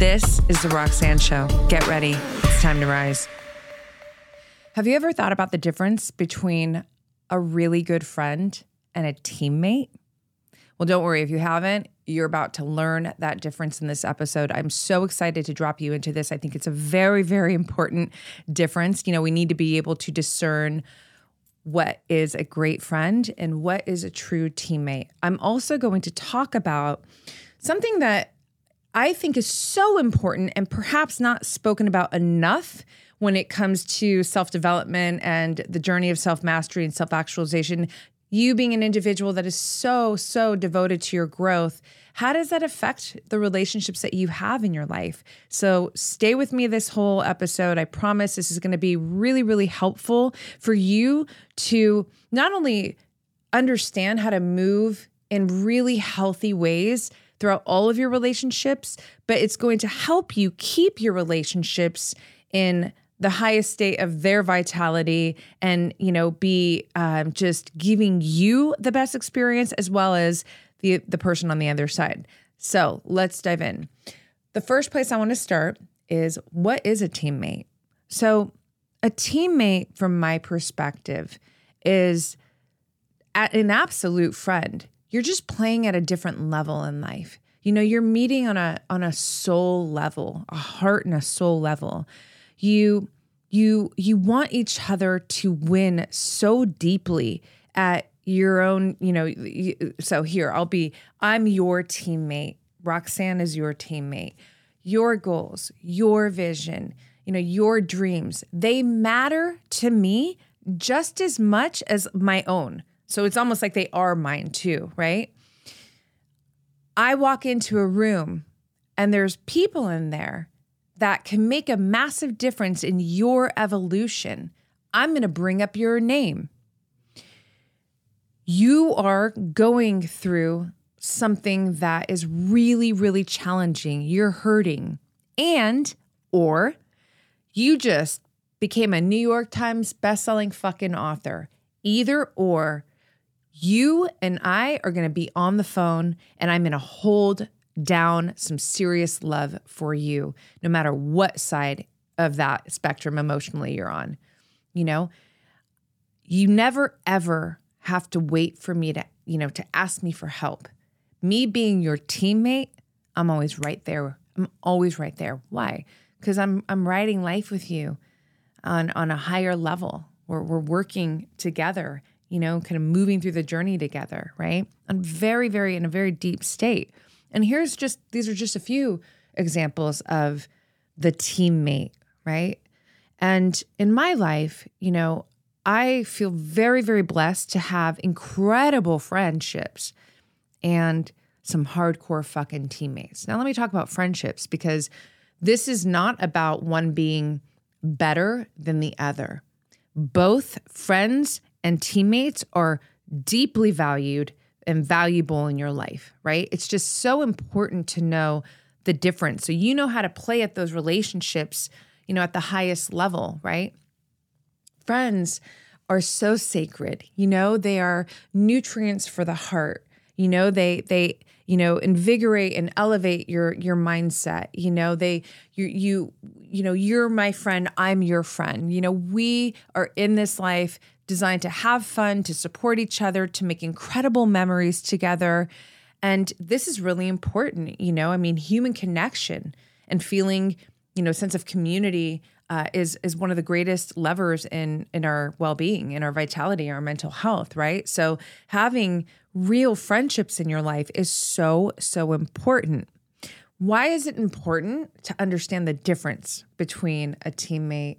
This is The Roxanne Show. Get ready. It's time to rise. Have you ever thought about the difference between a really good friend and a teammate? Well, don't worry if you haven't. You're about to learn that difference in this episode. I'm so excited to drop you into this. I think it's a very, very important difference. You know, we need to be able to discern what is a great friend and what is a true teammate. I'm also going to talk about something that I think is so important and perhaps not spoken about enough when it comes to self development and the journey of self mastery and self actualization. You being an individual that is so, so devoted to your growth, how does that affect the relationships that you have in your life? So, stay with me this whole episode. I promise this is going to be really, really helpful for you to not only understand how to move in really healthy ways throughout all of your relationships, but it's going to help you keep your relationships in the highest state of their vitality and you know be um, just giving you the best experience as well as the the person on the other side. So let's dive in. The first place i want to start is what is a teammate? So a teammate from my perspective is an absolute friend you're just playing at a different level in life. You know you're meeting on a on a soul level a heart and a soul level. You you you want each other to win so deeply at your own you know so here i'll be i'm your teammate. Roxanne is your teammate. Your goals your vision you know your dreams they matter to me just as much as my own so it's almost like they are mine too right i walk into a room and there's people in there that can make a massive difference in your evolution, I'm going to bring up your name. You are going through something that is really really challenging. You're hurting and or you just became a New York Times best-selling fucking author. Either or you and I are going to be on the phone and I'm going to hold down some serious love for you, no matter what side of that spectrum emotionally you're on. You know, you never ever have to wait for me to, you know, to ask me for help. Me being your teammate, I'm always right there. I'm always right there. Why? Because I'm I'm riding life with you on on a higher level. We're we're working together, you know, kind of moving through the journey together, right? I'm very, very in a very deep state. And here's just these are just a few examples of the teammate, right? And in my life, you know, I feel very, very blessed to have incredible friendships and some hardcore fucking teammates. Now, let me talk about friendships because this is not about one being better than the other. Both friends and teammates are deeply valued and valuable in your life, right? It's just so important to know the difference. So you know how to play at those relationships, you know, at the highest level, right? Friends are so sacred. You know, they are nutrients for the heart. You know, they they you know invigorate and elevate your your mindset you know they you you you know you're my friend i'm your friend you know we are in this life designed to have fun, to support each other, to make incredible memories together. And this is really important, you know, I mean, human connection and feeling, you know, sense of community uh, is is one of the greatest levers in in our well-being, in our vitality, our mental health, right? So having real friendships in your life is so so important. Why is it important to understand the difference between a teammate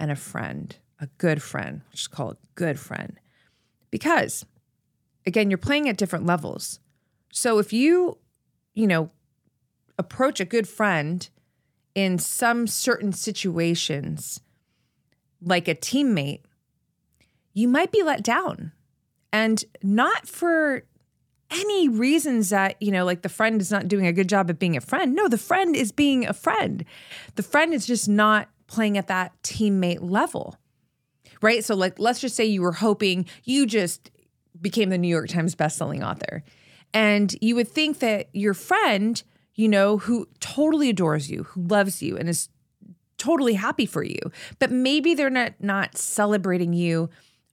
and a friend? A good friend. Let's just call it good friend. Because again, you're playing at different levels. So if you, you know, approach a good friend in some certain situations like a teammate, you might be let down. And not for any reasons that, you know, like the friend is not doing a good job of being a friend. No, the friend is being a friend. The friend is just not playing at that teammate level right? So, like, let's just say you were hoping you just became the New York Times bestselling author. And you would think that your friend, you know, who totally adores you, who loves you and is totally happy for you. But maybe they're not not celebrating you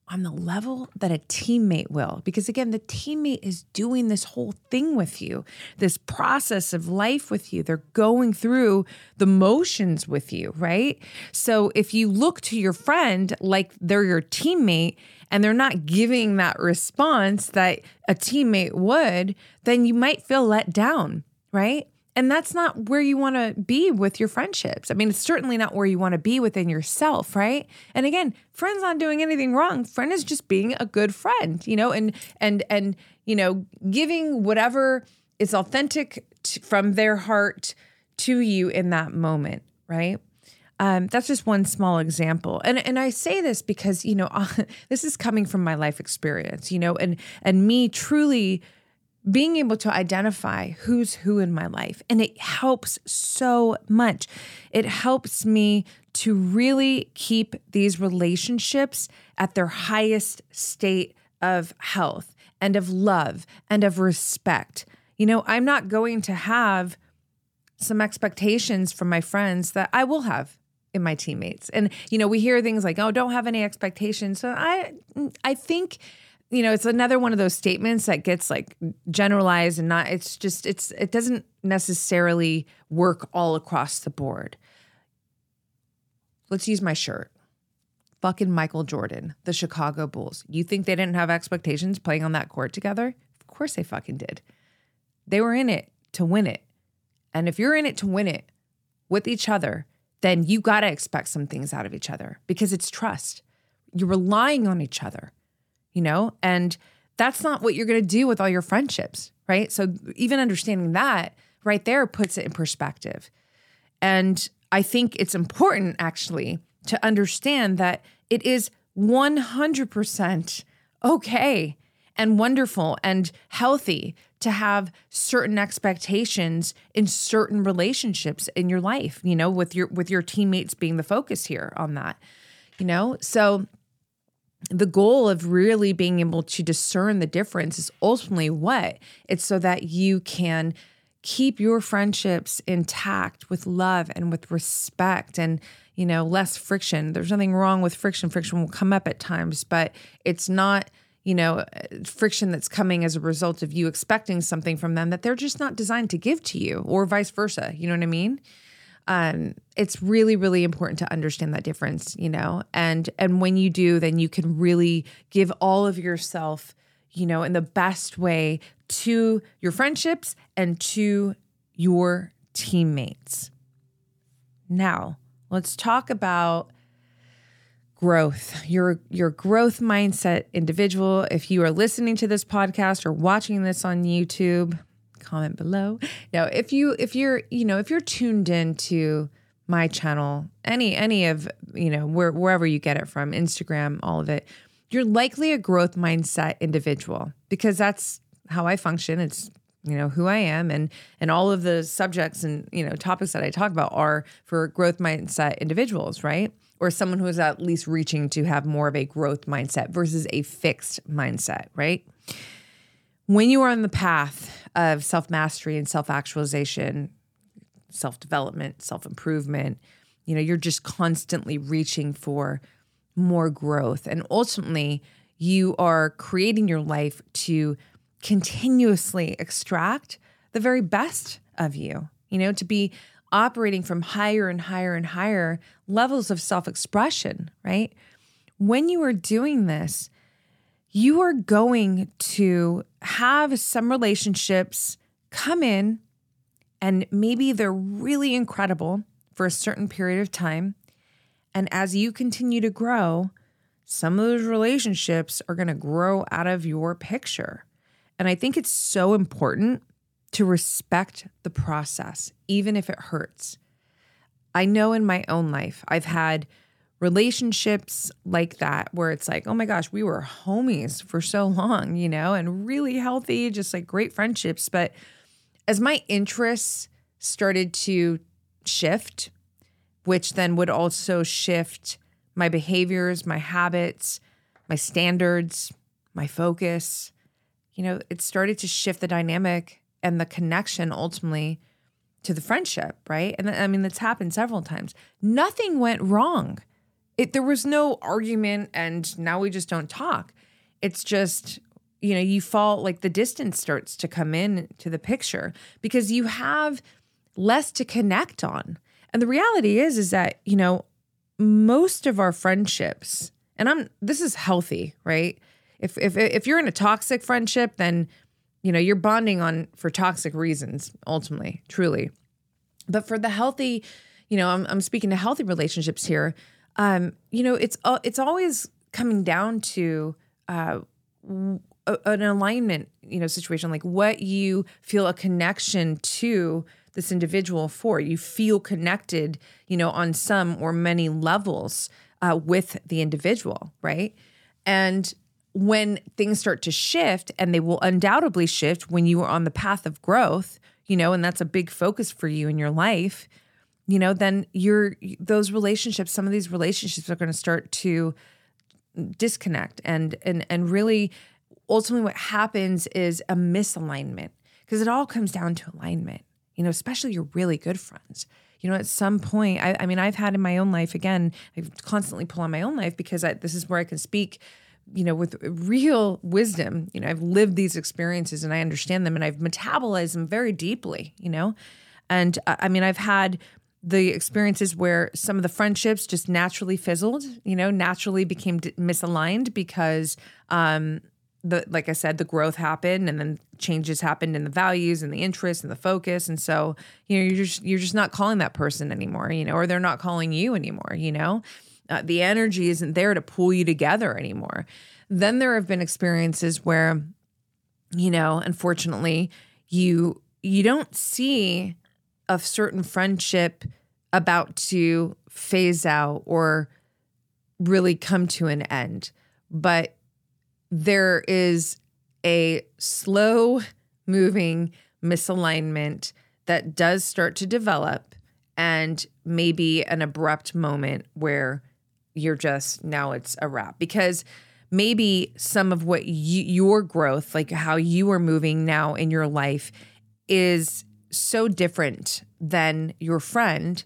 on the level that a teammate will. Because again, the teammate is doing this whole thing with you, this process of life with you. They're going through the motions with you, right? So if you look to your friend like they're your teammate and they're not giving that response that a teammate would, then you might feel let down, right? And that's not where you want to be with your friendships. I mean, it's certainly not where you want to be within yourself, right? And again, friend's not doing anything wrong. Friend is just being a good friend, you know, and and and you know, giving whatever is authentic from their heart to you in that moment, right? Um, that's just one small example, and and I say this because you know this is coming from my life experience, you know, and and me truly being able to identify who's who in my life. And it helps so much. It helps me to really keep these relationships at their highest state of health and of love and of respect. You know, I'm not going to have some expectations from my friends that I will have in my teammates. And you know, we hear things like, "Oh, don't have any expectations." So I I think you know, it's another one of those statements that gets like generalized and not, it's just, it's, it doesn't necessarily work all across the board. Let's use my shirt. Fucking Michael Jordan, the Chicago Bulls. You think they didn't have expectations playing on that court together? Of course they fucking did. They were in it to win it. And if you're in it to win it with each other, then you got to expect some things out of each other because it's trust. You're relying on each other you know? And that's not what you're going to do with all your friendships, right? So even understanding that right there puts it in perspective. And I think it's important actually to understand that it is 100% okay and wonderful and healthy to have certain expectations in certain relationships in your life, you know, with your with your teammates being the focus here on that. You know? So the goal of really being able to discern the difference is ultimately what? It's so that you can keep your friendships intact with love and with respect and you know less friction. There's nothing wrong with friction. Friction will come up at times but it's not you know friction that's coming as a result of you expecting something from them that they're just not designed to give to you or vice versa. You know what i mean um, it's really really important to understand that difference you know? And and when you do then you can really give all of yourself you know in the best way to your friendships and to your teammates. Now let's talk about growth. Your your growth mindset individual. If you are listening to this podcast or watching this on youtube comment below. Now, if you if you're you know if you're tuned in to my channel, any any of you know where wherever you get it from, Instagram, all of it, you're likely a growth mindset individual because that's how I function. It's you know who I am and and all of the subjects and you know topics that I talk about are for growth mindset individuals, right? Or someone who is at least reaching to have more of a growth mindset versus a fixed mindset, right? When you are on the path of self mastery and self actualization, self development, self improvement. You know, you're just constantly reaching for more growth. And ultimately, you are creating your life to continuously extract the very best of you, you know, to be operating from higher and higher and higher levels of self expression, right? When you are doing this, you are going to have some relationships come in and maybe they're really incredible for a certain period of time. And as you continue to grow, some of those relationships are going to grow out of your picture. And I think it's so important to respect the process, even if it hurts. I know in my own life, I've had relationships like that where it's like, oh my gosh, we were homies for so long, you know, and really healthy, just like great friendships. But as my interests started to shift, which then would also shift my behaviors, my habits, my standards, my focus, you know, it started to shift the dynamic and the connection ultimately to the friendship, right? And I mean, that's happened several times. Nothing went wrong. It, there was no argument, and now we just don't talk. It's just, you know, you fall like the distance starts to come in to the picture because you have less to connect on. And the reality is, is that, you know, most of our friendships, and I'm, this is healthy, right? If, if, if you're in a toxic friendship, then you know, you're bonding on for toxic reasons, ultimately, truly. But for the healthy, you know, I'm, I'm speaking to healthy relationships here. Um, you know, it's uh, it's always coming down to uh, a, an alignment, you know, situation like what you feel a connection to this individual for. You feel connected, you know, on some or many levels uh, with the individual, right? And when things start to shift, and they will undoubtedly shift when you are on the path of growth, you know, and that's a big focus for you in your life, you know, then you're those relationships, some of these relationships are going to start to disconnect and and and really ultimately what happens is a misalignment because it all comes down to alignment you know especially your really good friends you know at some point I, I mean i've had in my own life again i constantly pull on my own life because I, this is where i can speak you know, with real wisdom, you know, I've lived these experiences and I understand them and I've metabolized them very deeply, you know. And uh, I mean, I've had the experiences where some of the friendships just naturally fizzled, you know, naturally became misaligned because um the like I said, the growth happened and then changes happened in the values and the interests and the focus. And so, you know, you're just you're just not calling that person anymore, you know, or they're not calling you anymore, you know. Uh, the energy isn't there to pull you together anymore. Then there have been experiences where, you know, unfortunately, you you don't see a certain friendship about to phase out or really come to an end, but there is a slow moving misalignment that does start to develop and maybe an abrupt moment where you're just now it's a wrap. Because maybe some of what you, your growth, like how you are moving now in your life, is so different than your friend.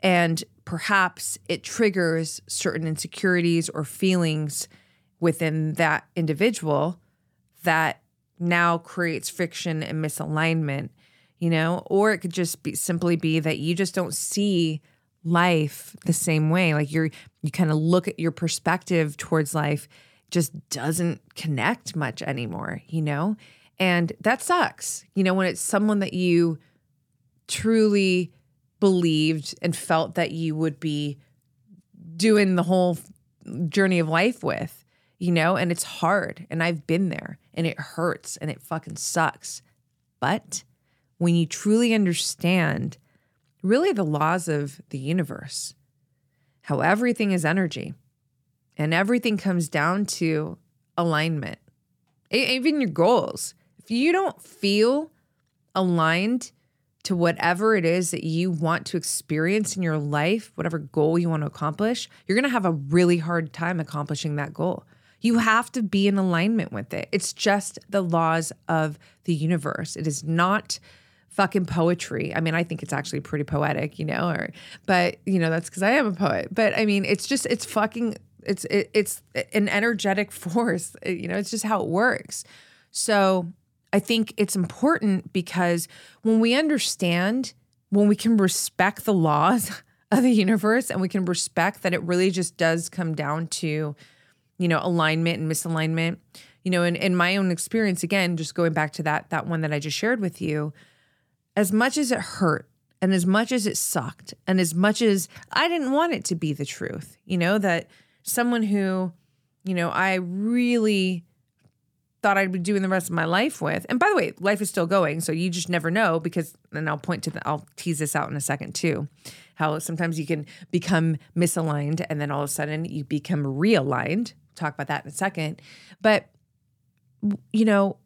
And perhaps it triggers certain insecurities or feelings within that individual that now creates friction and misalignment, you know, or it could just be simply be that you just don't see life the same way. Like you're you kind of look at your perspective towards life just doesn't connect much anymore, you know? And that sucks. You know, when it's someone that you truly believed and felt that you would be doing the whole journey of life with, you know, and it's hard. And I've been there and it hurts and it fucking sucks. But when you truly understand really the laws of the universe, how everything is energy and everything comes down to alignment, even your goals. If you don't feel aligned to whatever it is that you want to experience in your life, whatever goal you want to accomplish, you're going to have a really hard time accomplishing that goal. You have to be in alignment with it. It's just the laws of the universe. It is not fucking poetry. I mean, I think it's actually pretty poetic, you know, or but you know, that's cuz I am a poet. But I mean, it's just it's fucking it's it, it's an energetic force. You know, it's just how it works. So, I think it's important because when we understand, when we can respect the laws of the universe and we can respect that it really just does come down to, you know, alignment and misalignment. You know, in, in my own experience, again, just going back to that that one that I just shared with you, as much as it hurt and as much as it sucked and as much as I didn't want it to be the truth, you know, that someone who, you know, I really thought I'd be doing the rest of my life with. And by the way, life is still going, so you just never know because and I'll point to the I'll tease this out in a second too. How sometimes you can become misaligned and then all of a sudden you become realigned. Talk about that in a second. But you know,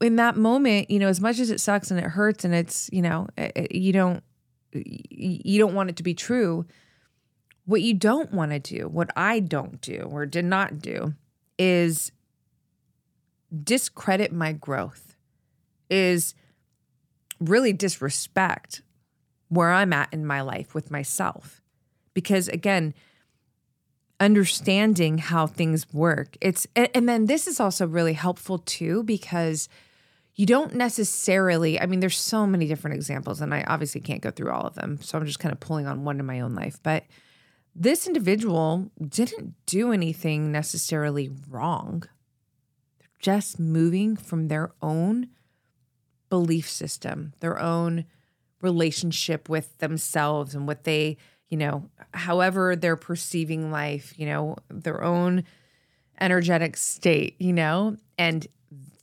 in that moment, you know, as much as it sucks and it hurts and it's, you know, eh, eh, you don't you don't want it to be true. What you don't want to do, what I don't do or did not do is discredit my growth. Is really disrespect where I'm at in my life with myself. Because again, understanding how things work. It's and then this is also really helpful too because you don't necessarily, I mean there's so many different examples and I obviously can't go through all of them. So I'm just kind of pulling on one in my own life, but this individual didn't do anything necessarily wrong. Just moving from their own belief system, their own relationship with themselves and what they you know, however they're perceiving life, you know, their own energetic state, you know? And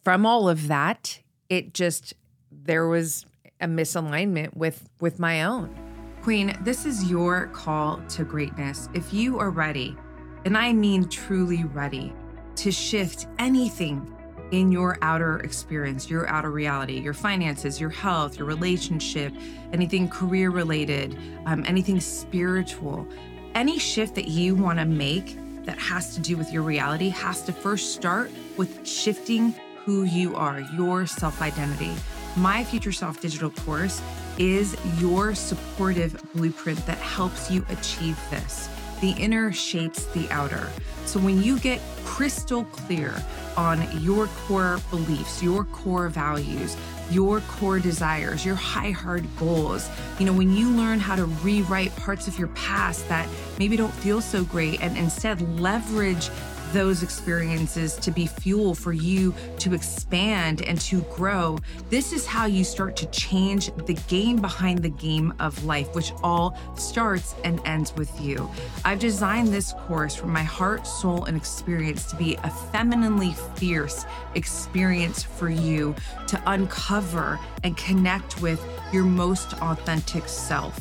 from all of that, it just there was a misalignment with with my own. Queen, this is your call to greatness. If you are ready, and I mean truly ready to shift anything in your outer experience, your outer reality, your finances, your health, your relationship, anything career related, um, anything spiritual, any shift that you want to make that has to do with your reality has to first start with shifting who you are, your self identity. My Future Self digital course is your supportive blueprint that helps you achieve this. The inner shapes the outer. So when you get crystal clear on your core beliefs, your core values, your core desires, your high hard goals. You know, when you learn how to rewrite parts of your past that maybe don't feel so great and instead leverage those experiences to be fuel for you to expand and to grow. This is how you start to change the game behind the game of life, which all starts and ends with you. I've designed this course from my heart, soul, and experience to be a femininely fierce experience for you to uncover and connect with your most authentic self.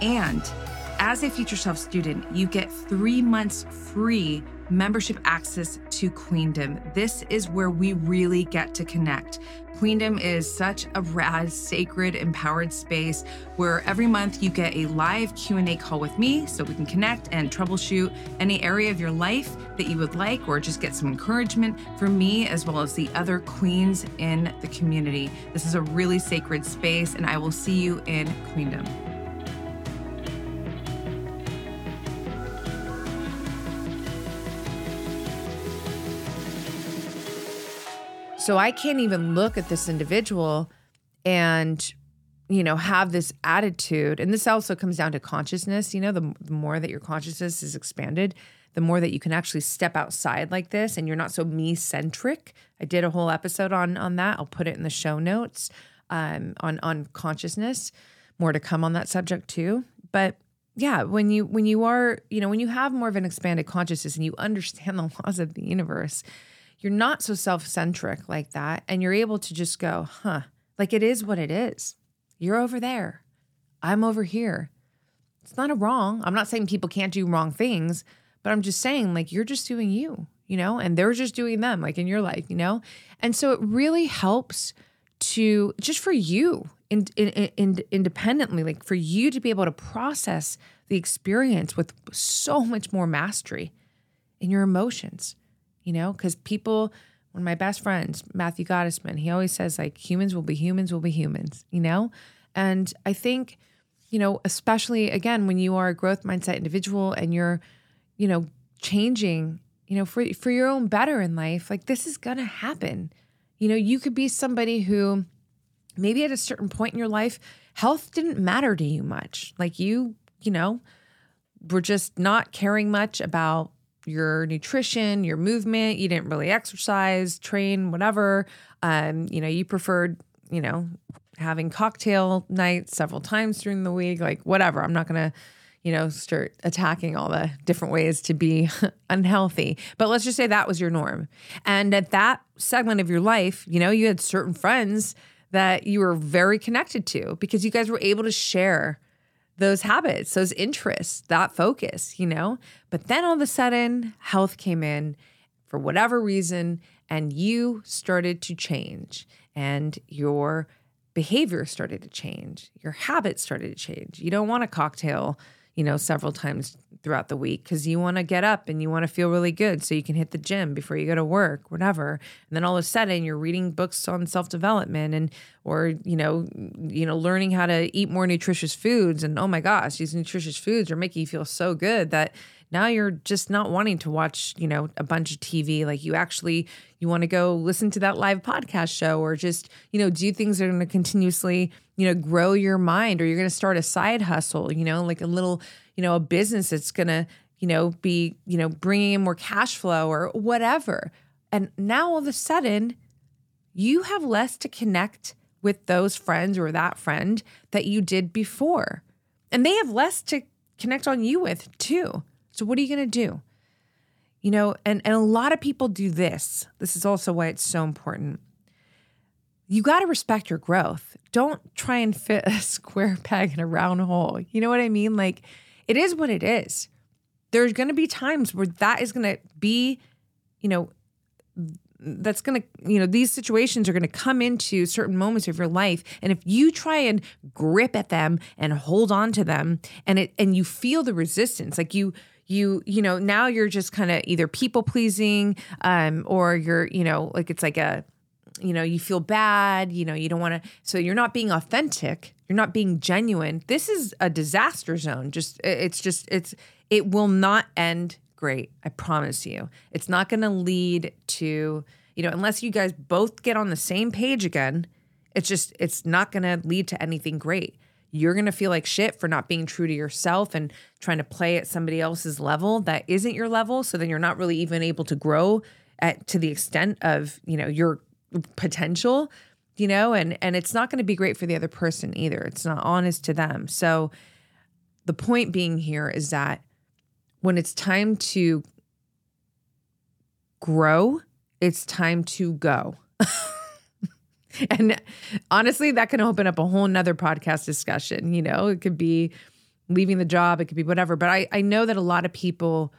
And as a Future Self student, you get three months free membership access to Queendom. This is where we really get to connect. Queendom is such a rad, sacred, empowered space where every month you get a live Q&A call with me so we can connect and troubleshoot any area of your life that you would like or just get some encouragement from me as well as the other queens in the community. This is a really sacred space and I will see you in Queendom. So I can't even look at this individual and, you know, have this attitude. And this also comes down to consciousness. You know, the, the more that your consciousness is expanded, the more that you can actually step outside like this and you're not so me centric. I did a whole episode on on that. I'll put it in the show notes um, on on consciousness. More to come on that subject too. But yeah, when you when you are, you know, when you have more of an expanded consciousness and you understand the laws of the universe, you're not so self centric like that. And you're able to just go, huh, like it is what it is. You're over there. I'm over here. It's not a wrong. I'm not saying people can't do wrong things, but I'm just saying, like, you're just doing you, you know, and they're just doing them, like in your life, you know? And so it really helps to just for you in, in, in, independently, like for you to be able to process the experience with so much more mastery in your emotions you know, because people, one of my best friends, Matthew Gottesman, he always says, like, humans will be humans, will be humans, you know? And I think, you know, especially again, when you are a growth mindset individual and you're, you know, changing, you know, for, for your own better in life, like this is going to happen. You know, you could be somebody who maybe at a certain point in your life, health didn't matter to you much. Like you, you know, were just not caring much about your nutrition, your movement. You didn't really exercise, train, whatever. Um, you know, you preferred, you know, having cocktail nights several times during the week, like whatever. I'm not going to, you know, start attacking all the different ways to be unhealthy. But let's just say that was your norm. And at that segment of your life, you know, you had certain friends that you were very connected to because you guys were able to share those habits, those interests, that focus, you know? But then all of a sudden, health came in for whatever reason, and you started to change, and your behavior started to change, your habits started to change. You don't want a cocktail, you know, several times throughout the week because you want to get up and you want to feel really good so you can hit the gym before you go to work, whatever. And then all of a sudden you're reading books on self-development and or you know, you know, learning how to eat more nutritious foods and oh my gosh, these nutritious foods are making you feel so good that now you're just not wanting to watch, you know, a bunch of TV. Like you actually you want to go listen to that live podcast show or just, you know, do things that are going to continuously, you know, grow your mind or you're going to start a side hustle, you know, like a little, you know, a business that's going to, you know, be, you know, bringing in more cash flow or whatever. And now all of a sudden, you have less to connect with those friends or that friend that you did before. And they have less to connect on you with too. So what are you going to do? You know, and, and a lot of people do this. This is also why it's so important. You got to respect your growth. Don't try and fit a square peg in a round hole. You know what I mean? Like, it is what it is. There's going to be times where that is going to be, you know, that's going to, you know, these situations are going to come into certain moments of your life. And if you try and grip at them and hold on to them and it, and you feel the resistance, like you, you you know now you're just kind of either people pleasing um or you're you know like it's like a you know you feel bad you know you don't want to so you're not being authentic you're not being genuine this is a disaster zone just it's just it's it will not end great i promise you. It's not going to lead to you know unless you guys both get on the same page again it's just it's not going to lead to anything great. You're going to feel like shit for not being true to yourself and trying to play at somebody else's level that isn't your level so then you're not really even able to grow at to the extent of you know your potential you know and and it's not going to be great for the other person either. It's not honest to them. So the point being here is that when it's time to grow it's time to go and honestly, that can open up a whole nother podcast discussion. You know, it could be leaving the job, it could be whatever. But I, I know that a lot of people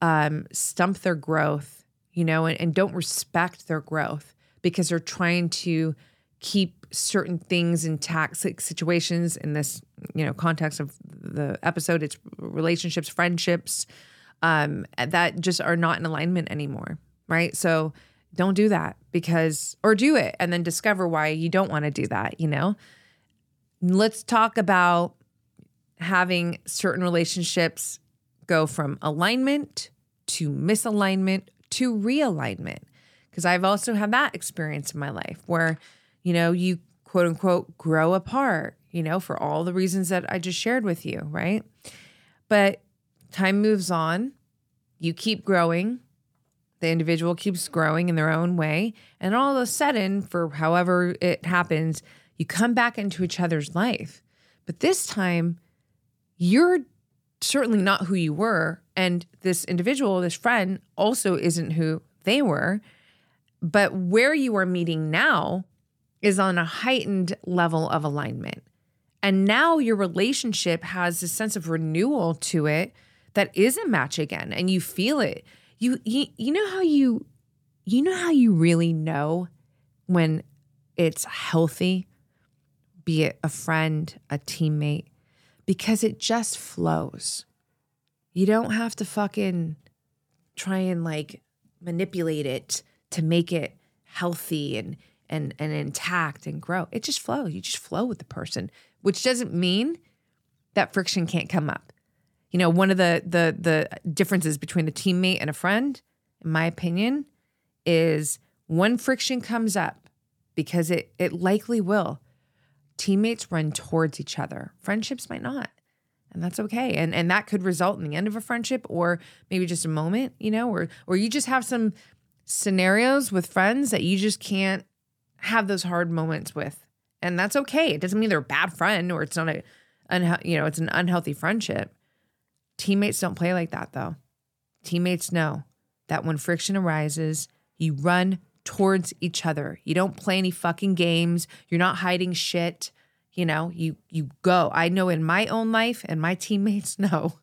um, stump their growth, you know, and, and don't respect their growth because they're trying to keep certain things intact like situations in this you know context of the episode it's relationships friendships um that just are not in alignment anymore right so don't do that because, or do it and then discover why you don't want to do that, you know? Let's talk about having certain relationships go from alignment to misalignment to realignment. Because I've also had that experience in my life where, you know, you quote unquote grow apart, you know, for all the reasons that I just shared with you, right? But time moves on, you keep growing, the individual keeps growing in their own way. And all of a sudden, for however it happens, you come back into each other's life. But this time, you're certainly not who you were. And this individual, this friend, also isn't who they were. But where you are meeting now is on a heightened level of alignment. And now your relationship has a sense of renewal to it that is a match again, and you feel it you, you you know how you you know how you really know when it's healthy be it a friend a teammate because it just flows you don't have to fucking try and like manipulate it to make it healthy and and and intact and grow it just flows you just flow with the person which doesn't mean that friction can't come up you know, one of the the the differences between a teammate and a friend, in my opinion, is when friction comes up, because it it likely will. Teammates run towards each other. Friendships might not. And that's okay. And and that could result in the end of a friendship or maybe just a moment, you know, or or you just have some scenarios with friends that you just can't have those hard moments with. And that's okay. It doesn't mean they're a bad friend or it's not a unhe- you know, it's an unhealthy friendship. Teammates don't play like that, though. Teammates know that when friction arises, you run towards each other. You don't play any fucking games. You're not hiding shit. You know, you you go. I know in my own life and my teammates know.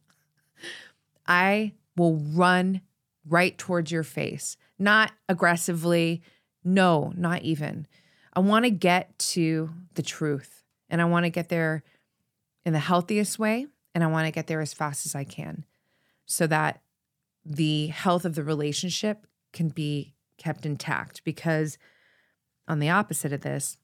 I will run right towards your face. Not aggressively. No, not even. I want to get to the truth and I want to get there in the healthiest way and I want to get there as fast as I can. so that the health of the relationship can be kept intact because on the opposite of this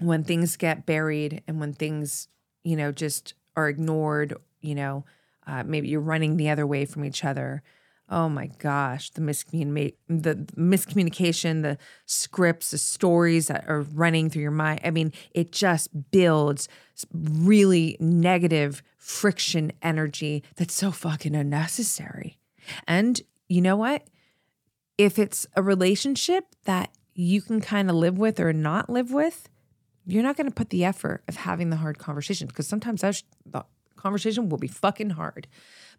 when things get buried and when things you know just are ignored you know uh, maybe you're running the other way from each other oh my gosh the, the miscommunication the scripts the stories that are running through your mind. I mean it just builds really negative friction energy that's so fucking unnecessary. And you know what? If it's a relationship that you can kind of live with or not live with you're not going to put the effort of having the hard conversation because sometimes that the conversation will be fucking hard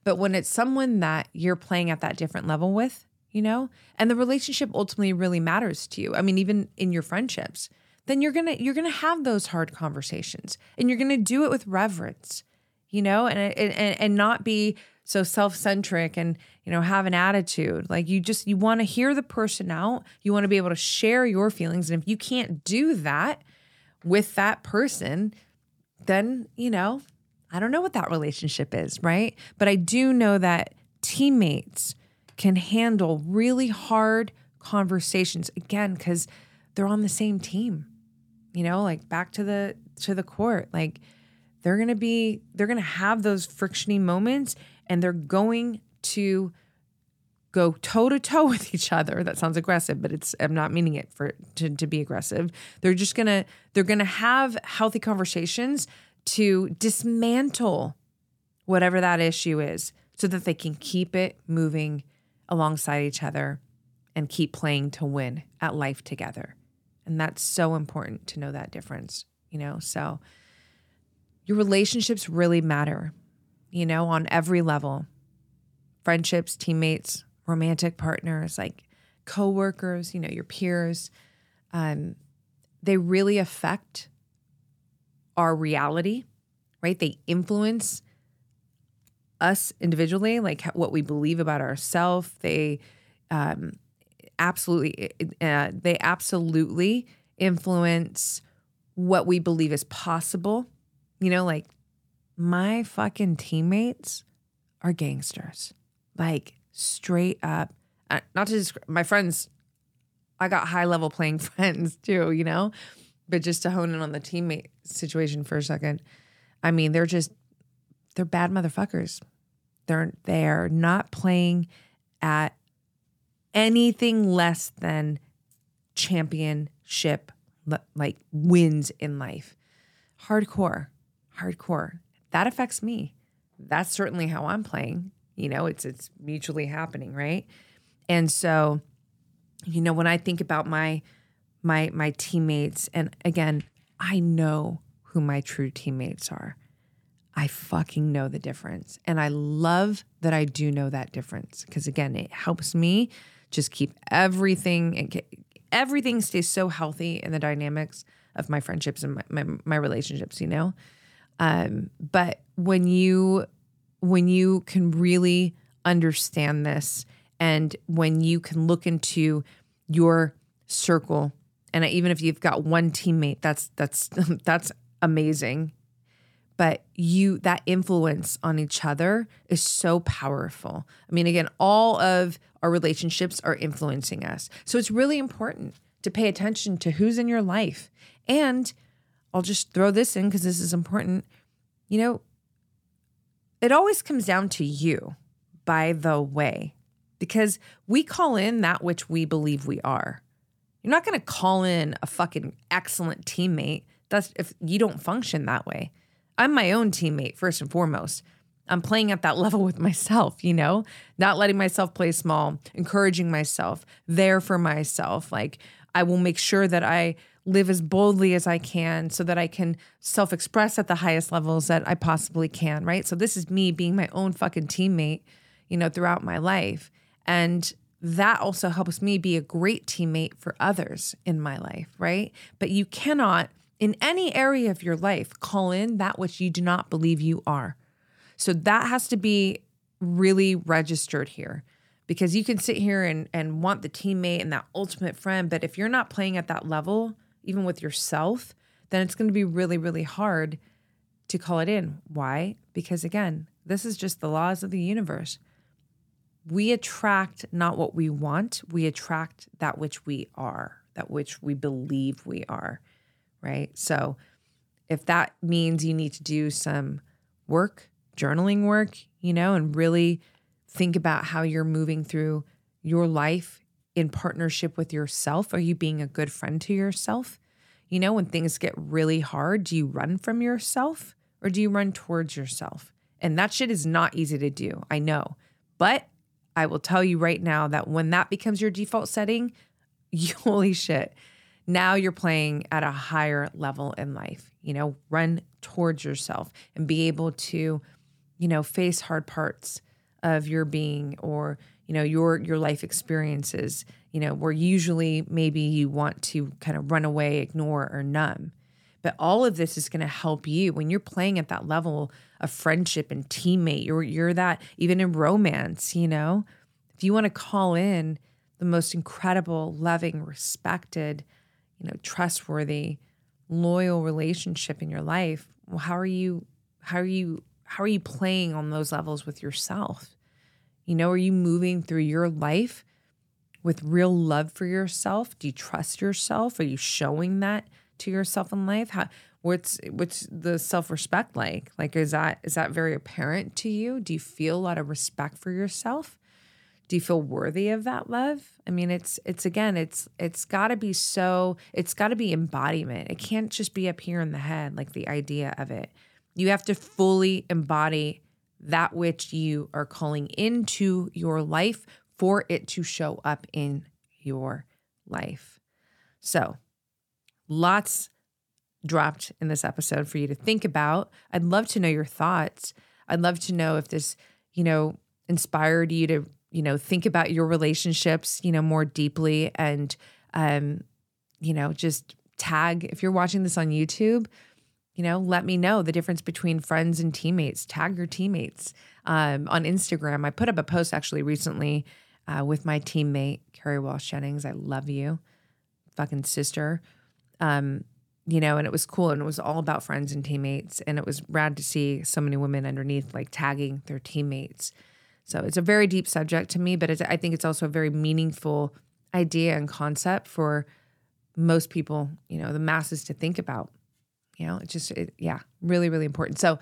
but when it's someone that you're playing at that different level with, you know, and the relationship ultimately really matters to you. I mean, even in your friendships, then you're to you're to have those hard conversations and you're to do it with reverence, you know, and and and not be so self-centric and you know have an attitude like you just you want to hear the person out you want to be able to share your feelings and if you can't do that with that person then you know I don't know what that relationship is, right? But I do know that teammates can handle really hard conversations again cuz they're on the same team. You know, like back to the to the court, like they're going to be they're going to have those frictiony moments and they're going to go toe to toe with each other. That sounds aggressive, but it's I'm not meaning it for to, to be aggressive. They're just gonna they're gonna have healthy conversations to dismantle whatever that issue is so that they can keep it moving alongside each other and keep playing to win at life together. And that's so important to know that difference, you know? So your relationships really matter, you know, on every level friendships, teammates, romantic partners, like coworkers, you know, your peers. Um, they really affect our reality, right? They influence us individually, like what we believe about ourselves. They um, absolutely, uh, they absolutely influence what we believe is possible. You know, like my fucking teammates are gangsters, like straight up. Uh, not to describe my friends, I got high level playing friends too, you know, but just to hone in on the teammate situation for a second, I mean, they're just they're bad motherfuckers. They're they're not playing at anything less than championship like wins in life. Hardcore. Hardcore. That affects me. That's certainly how I'm playing. You know, it's it's mutually happening, right? And so, you know, when I think about my my my teammates and again, I know who my true teammates are. I fucking know the difference. And I love that I do know that difference because again, it helps me just keep everything and everything stays so healthy in the dynamics of my friendships and my, my, my relationships, you know? Um, but when you when you can really understand this and when you can look into your circle and even if you've got one teammate that's that's that's amazing. But you that influence on each other is so powerful. I mean again all of our relationships are influencing us. So it's really important to pay attention to who's in your life. And i'll just throw this in because this is important. You know it always comes down to you by the way because we call in that which we believe we are you're not going to call in a fucking excellent teammate. That's if you don't function that way. I'm my own teammate first and foremost. I'm playing at that level with myself, you know, not letting myself play small, encouraging myself, there for myself. Like I will make sure that I live as boldly as I can so that I can self express at the highest levels that I possibly can, right? So this is me being my own fucking teammate, you know, throughout my life. And that also helps me be a great teammate for others in my life, right? But you cannot, in any area of your life, call in that which you do not believe you are. So that has to be really registered here because you can sit here and, and want the teammate and that ultimate friend. But if you're not playing at that level, even with yourself, then it's going to be really, really hard to call it in. Why? Because again, This is just the laws of the universe. We attract not what we want, we attract that which we are, that which we believe we are, right? So if that means you need to do some work, journaling work, you know, and really think about how you're moving through your life in partnership with yourself. Are you being a good friend to yourself? You know, when things get really hard, do you run from yourself or do you run towards yourself? And that shit is not easy to do. I know. But I will tell you right now that when that becomes your default setting, holy shit, now you're playing at a higher level in life. You know, run towards yourself and be able to, you know, face hard parts of your being or, you know, your your life experiences, you know, where usually maybe you want to kind of run away, ignore or numb. But all of this is going to help you when you're playing at that level of friendship and teammate. You're you're that even in romance, you know. If you want to call in the most incredible, loving, respected, you know, trustworthy, loyal relationship in your life, well, how are you how are you how are you playing on those levels with yourself? You know, are you moving through your life with real love for yourself? Do you trust yourself? Are you showing that to yourself in life? How what's what's the self-respect like? Like is that is that very apparent to you? Do you feel a lot of respect for yourself? do you feel worthy of that love i mean it's it's again it's it's got to be so it's got to be embodiment it can't just be up here in the head like the idea of it you have to fully embody that which you are calling into your life for it to show up in your life so lots dropped in this episode for you to think about i'd love to know your thoughts i'd love to know if this you know inspired you to you know, think about your relationships, you know, more deeply and, um, you know, just tag, if you're watching this on YouTube, you know, let me know the difference between friends and teammates. Tag your teammates um, on Instagram. I put up a post actually recently uh, with my teammate, Kerri Walsh Jennings. I love you, fucking sister. Um, you know, and it was cool and it was all about friends and teammates. And it was rad to see so many women underneath like tagging their teammates. So it's a very deep subject to me, but I think it's also a very meaningful idea and concept for most people, you know, the masses to think about. You know, it's just, it, yeah, really, really important. So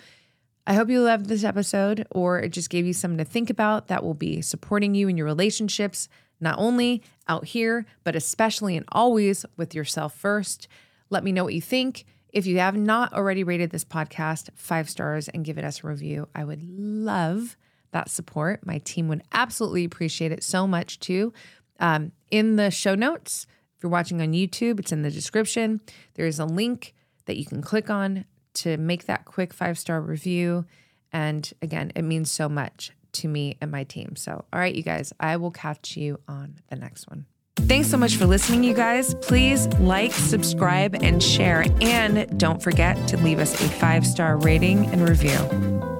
I hope you loved this episode or it just gave you something to think about that will be supporting you in your relationships, not only out here, but especially and always with yourself first. Let me know what you think. If you have not already rated this podcast five stars and given us a review, I would love that support. My team would absolutely appreciate it so much too. Um, in the show notes, if you're watching on YouTube, it's in the description. There is a link that you can click on to make that quick five star review. And again, it means so much to me and my team. So, all right, you guys, I will catch you on the next one. Thanks so much for listening, you guys. Please like, subscribe, and share. And don't forget to leave us a five star rating and review.